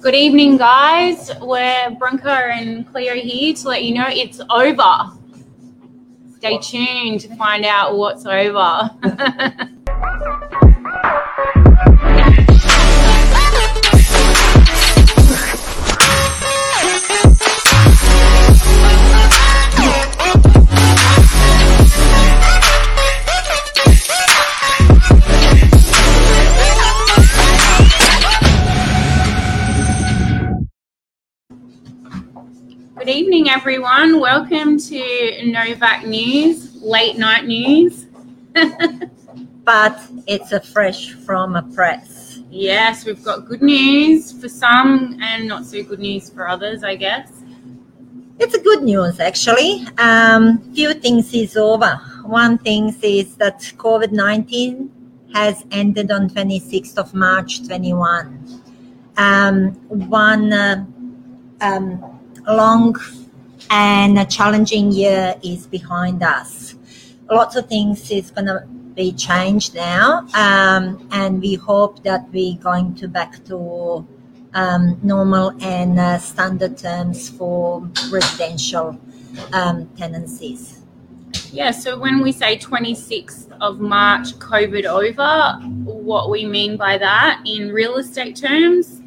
Good evening, guys. We're Bronco and Cleo here to let you know it's over. Stay tuned to find out what's over. everyone. Welcome to Novak News, late night news. but it's a fresh from a press. Yes, we've got good news for some and not so good news for others, I guess. It's a good news actually. Um, few things is over. One thing is that COVID nineteen has ended on 26th of March 21. Um, one uh, um, long and a challenging year is behind us. Lots of things is going to be changed now, um, and we hope that we're going to back to um, normal and uh, standard terms for residential um, tenancies. Yeah, so when we say 26th of March, COVID over, what we mean by that in real estate terms,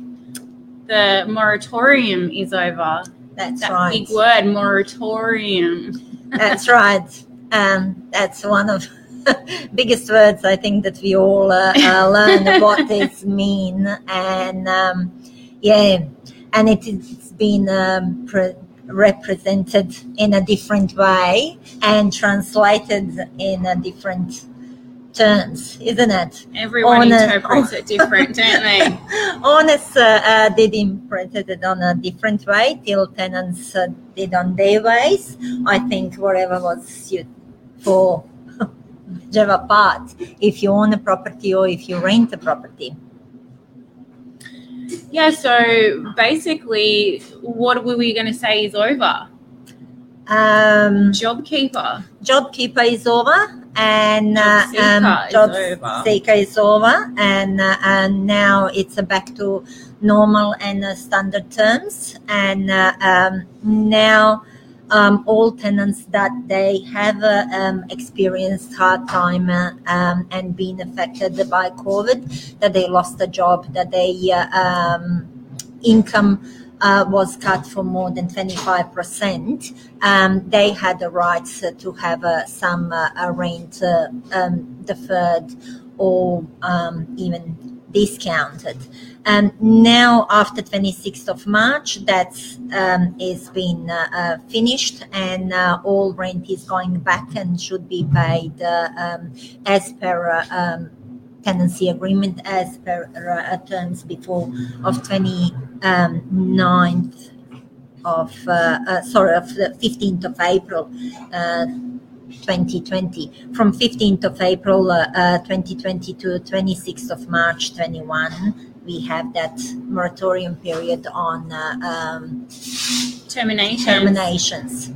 the moratorium is over. That's that right. big word, moratorium. that's right. Um, that's one of biggest words I think that we all uh, uh, learn what this mean, and um, yeah, and it has been um, pre- represented in a different way and translated in a different terms, isn't it? Everyone interprets it different, don't they? Honest uh, uh, did interpret it on a different way. Till tenants uh, did on their ways. I think whatever was suited for whichever part. If you own a property or if you rent a property. Yeah. So basically, what were we going to say is over? Um, JobKeeper. JobKeeper is over, and uh, um, job over. seeker is over, and uh, and now it's back to normal and uh, standard terms, and uh, um, now. Um, all tenants that they have uh, um, experienced hard time uh, um, and been affected by COVID, that they lost a job, that they uh, um, income uh, was cut for more than 25%, um, they had the rights uh, to have uh, some rent um, deferred or um, even discounted. And now, after 26th of March, that's um, is been uh, finished, and uh, all rent is going back and should be paid uh, um, as per um, tenancy agreement as per uh, terms before of 29th of uh, uh, sorry of the 15th of April 2020 from 15th of April 2020 to 26th of March 21 we have that moratorium period on um, terminations. terminations.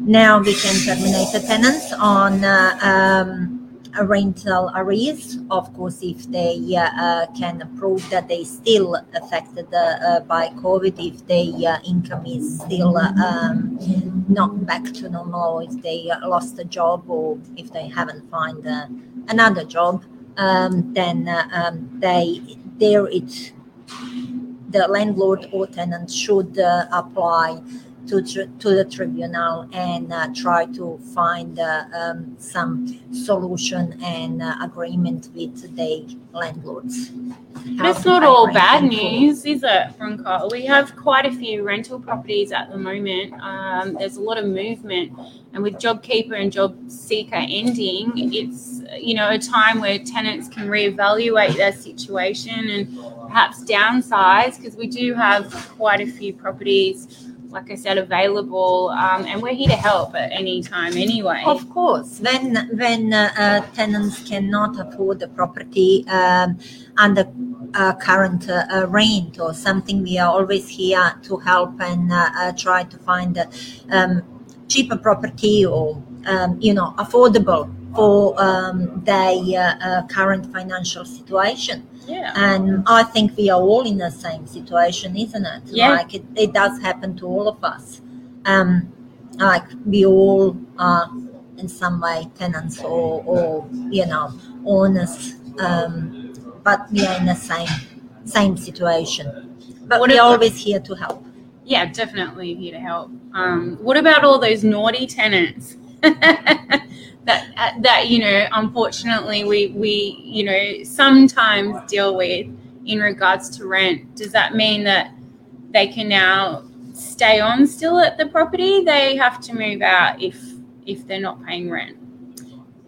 Now we can terminate the tenants on uh, um, rental arrears, of course, if they uh, uh, can prove that they still affected uh, by COVID, if their income is still um, not back to normal, or if they lost a job, or if they haven't found another job, um, then um, they there it the landlord or tenant should uh, apply to, to the tribunal and uh, try to find uh, um, some solution and uh, agreement with the landlords. But it's not all bad news, is it, Bronco? We have quite a few rental properties at the moment. Um, there's a lot of movement, and with JobKeeper and Job Seeker ending, it's you know a time where tenants can reevaluate their situation and perhaps downsize because we do have quite a few properties like I said, available, um, and we're here to help at any time anyway. Of course, when when uh, uh, tenants cannot afford the property um, under uh, current uh, rent or something, we are always here to help and uh, uh, try to find a um, cheaper property or um, you know affordable for um, their current financial situation Yeah. And I think we are all in the same situation, isn't it? Yeah. Like it, it does happen to all of us. Um, like we all are in some way tenants or, or you know, owners. Um, but we are in the same same situation. But What we're always here to help. Yeah, definitely here to help. Um, what about all those naughty tenants that that you know, unfortunately, we we you know sometimes deal with in regards to rent? Does that mean that they can now stay on still at the property? They have to move out if if they're not paying rent.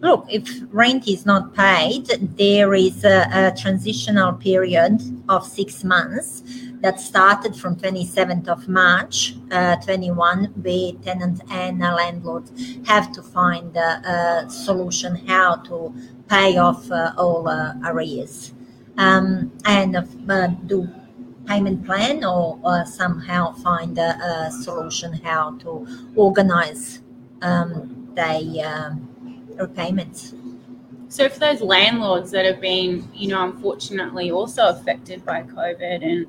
Look, if rent is not paid, there is a, a transitional period of six months that started from 27th of March uh, 21, where tenant and a landlord have to find a, a solution how to pay off uh, all uh, arrears um, and uh, do payment plan or, or somehow find a, a solution how to organize um, um, repayments. So for those landlords that have been, you know, unfortunately also affected by COVID and,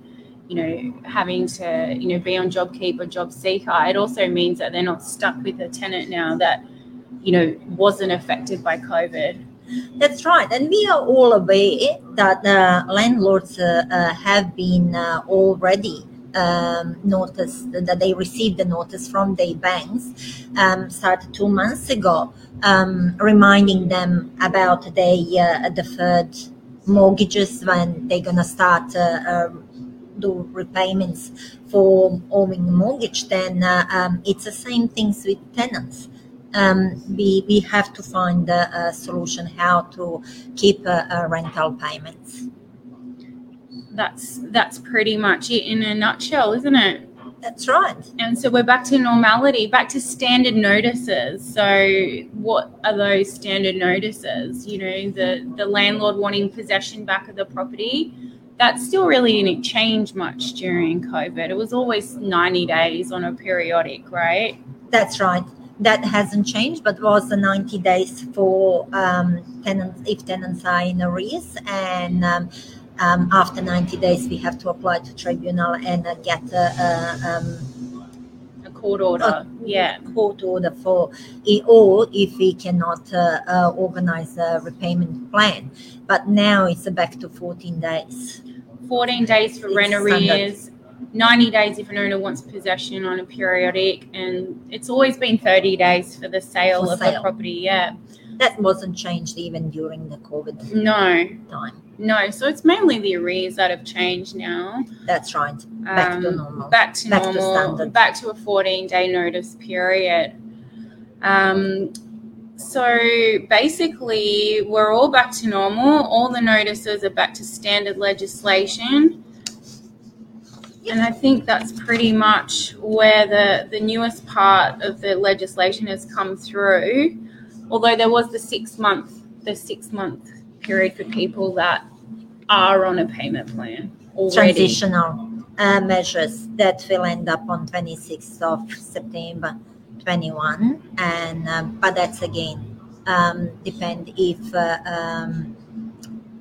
you know, having to, you know, be on JobKeeper, or Job Seeker, it also means that they're not stuck with a tenant now that, you know, wasn't affected by COVID. That's right, and we are all aware that uh, landlords uh, uh, have been uh, already um, noticed that they received the notice from their banks um, started two months ago, um, reminding them about their uh, deferred mortgages when they're gonna start uh, uh, do repayments for owing mortgage. Then uh, um, it's the same things with tenants um, we, we have to find a, a solution how to keep uh, rental payments. That's that's pretty much it in a nutshell, isn't it? That's right. And so we're back to normality, back to standard notices. So what are those standard notices? You know, the the landlord wanting possession back of the property. That still really didn't change much during COVID. It was always 90 days on a periodic, right? That's right. That hasn't changed, but was the 90 days for um, tenants if tenants are in arrears, and um, um, after 90 days we have to apply to tribunal and uh, get a, a um, court order. Uh, yeah. court order for it, or if we cannot uh, uh, organize a repayment plan. But now it's back to 14 days. 14 days for rent arrears, 90 days if an owner wants possession on a periodic, and it's always been 30 days for the sale For of the property. Yeah. That wasn't changed even during the COVID No, time. no. So it's mainly the arrears that have changed now. That's right. Back to Um, normal. Back to Back to normal. standard. back to a 14 day notice period. Um, so basically, we're all back to normal. All the notices are back to standard legislation. And I think that's pretty much where the, the newest part of the legislation has come through. Although there was the six month the six month period for people that are on a payment plan already. Transitional uh, measures that will end up on 26th of September 21. And um, but that's again um, depend if uh, um,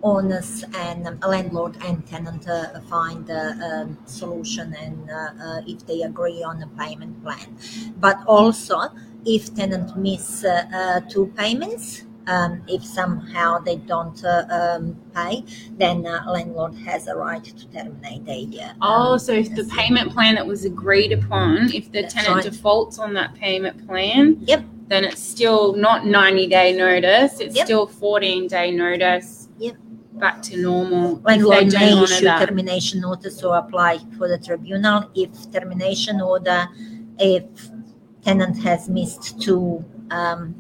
owners and um, landlord and tenant uh, find a um, solution and uh, uh, if they agree on a payment plan. But also if tenant miss uh, uh, two payments. Um, if somehow they don't uh, um, pay, then uh, landlord has a right to terminate the. Uh, Oh, um, so if the payment plan that was agreed upon, if the tenant right. defaults on that payment plan, Yep. then it's still not 90 day notice, it's Yep. still 14 day notice. Yep. Back to normal. Landlord may issue that. termination notice or apply for the tribunal if termination order, if tenant has missed two um,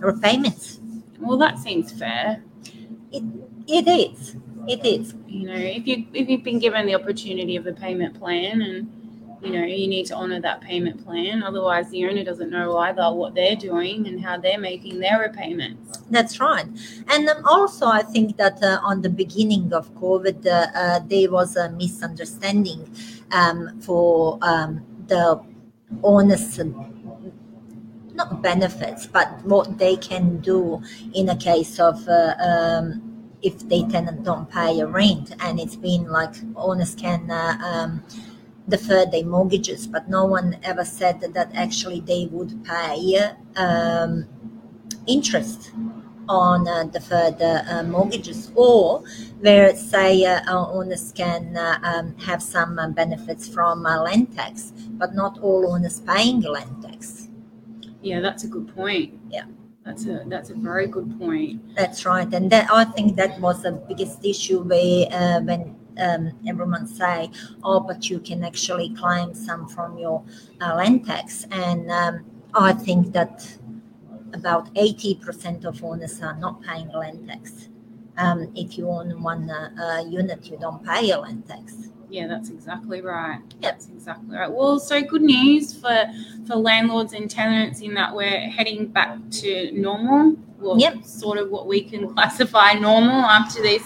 repayments. Well, that seems fair. It, It is. It is. You know, if you if you've been given the opportunity of a payment plan and you know, you need to honor that payment plan. Otherwise, the owner doesn't know either what they're doing and how they're making their repayments. That's right. And um, also, I think that uh, on the beginning of COVID, uh, uh, there was a misunderstanding um, for um, the owners. Not benefits, but what they can do in a case of uh, um, if they tenant don't pay a rent, and it's been like owners can uh, um, defer their mortgages, but no one ever said that, that actually they would pay um, interest on uh, deferred uh, mortgages, or where say uh, owners can uh, um, have some uh, benefits from uh, land tax, but not all owners paying land tax. Yeah, that's a good point. Yeah. That's a that's a very good point. That's right, and that I think that was the biggest issue where uh, when um, everyone say, "Oh, but you can actually claim some from your uh, land tax," and um, I think that about eighty percent of owners are not paying land tax. Um, if you own one uh, uh, unit, you don't pay a land tax. Yeah, that's exactly right. That's exactly right. Well, so good news for for landlords and tenants in that we're heading back to normal. Well, Yep. sort of what we can classify normal after this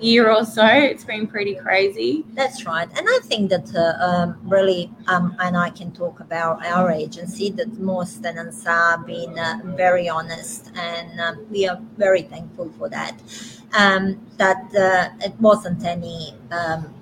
year or so. It's been pretty crazy. That's right, and I think that uh, um, really, um, and I can talk about our agency that most tenants are being uh, very honest, and um, we are very thankful for that. Um, that uh, it wasn't any um,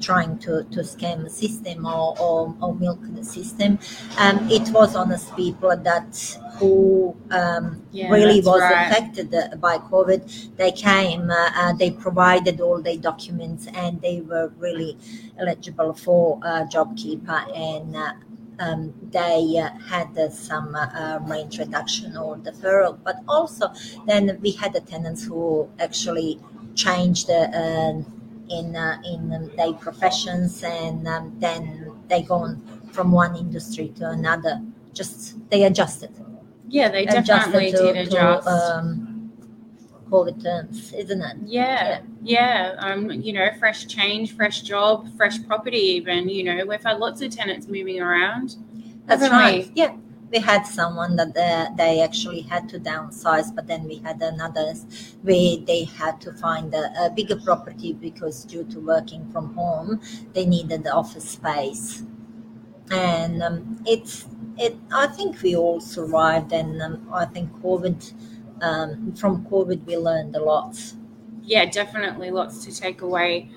trying to, to scam the system or, or, or milk the system. Um, it was honest people that who um, Yeah, really was right. affected uh, by COVID. They came, uh, uh, they provided all their documents, and they were really eligible for uh, JobKeeper, and uh, um, they uh, had uh, some uh, uh, range reduction or deferral. But also, then we had the tenants who actually changed uh, um, in uh, in um, their professions, and um, then they gone from one industry to another. Just they adjusted Yeah, they definitely adjusted to, did to, adjust. um, COVID terms, isn't it? Yeah, yeah. Um, you know, fresh change, fresh job, fresh property. Even you know, we've had lots of tenants moving around. That's haven't we? right. Yeah, we had someone that uh, they actually had to downsize, but then we had another where they had to find a, a bigger property because due to working from home, they needed the office space. And um, it's it. I think we all survived, and um, I think COVID. Um, from COVID, we learned a lot. Yeah, definitely lots to take away.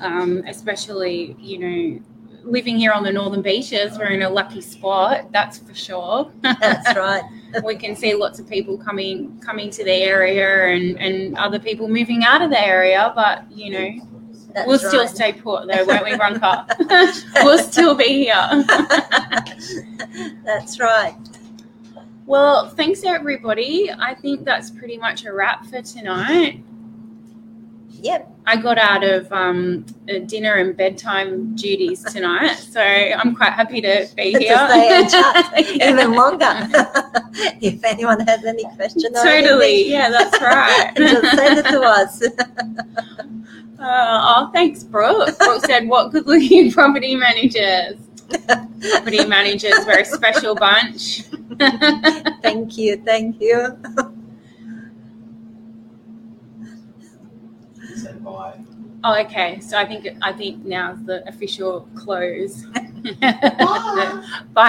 Um, especially you know, living here on the northern beaches, we're in a lucky spot. That's for sure. That's right. we can see lots of people coming coming to the area and and other people moving out of the area. But you know, That's we'll still stay put though, won't we, Bronca? we'll still be here. That's right. Well, thanks everybody. I think that's pretty much a wrap for tonight. Yep. I got out of um, dinner and bedtime duties tonight, so I'm quite happy to be To here. stay chat Yeah. even longer. if anyone has any question or Totally, yeah, that's right. just send it to us. Uh, oh, thanks, Brooke. Brooke said, "What good-looking property managers? Property managers, we're a special bunch." thank you, thank you. He said bye. Oh, okay. So I think I think now's the official close. Bye. Bye.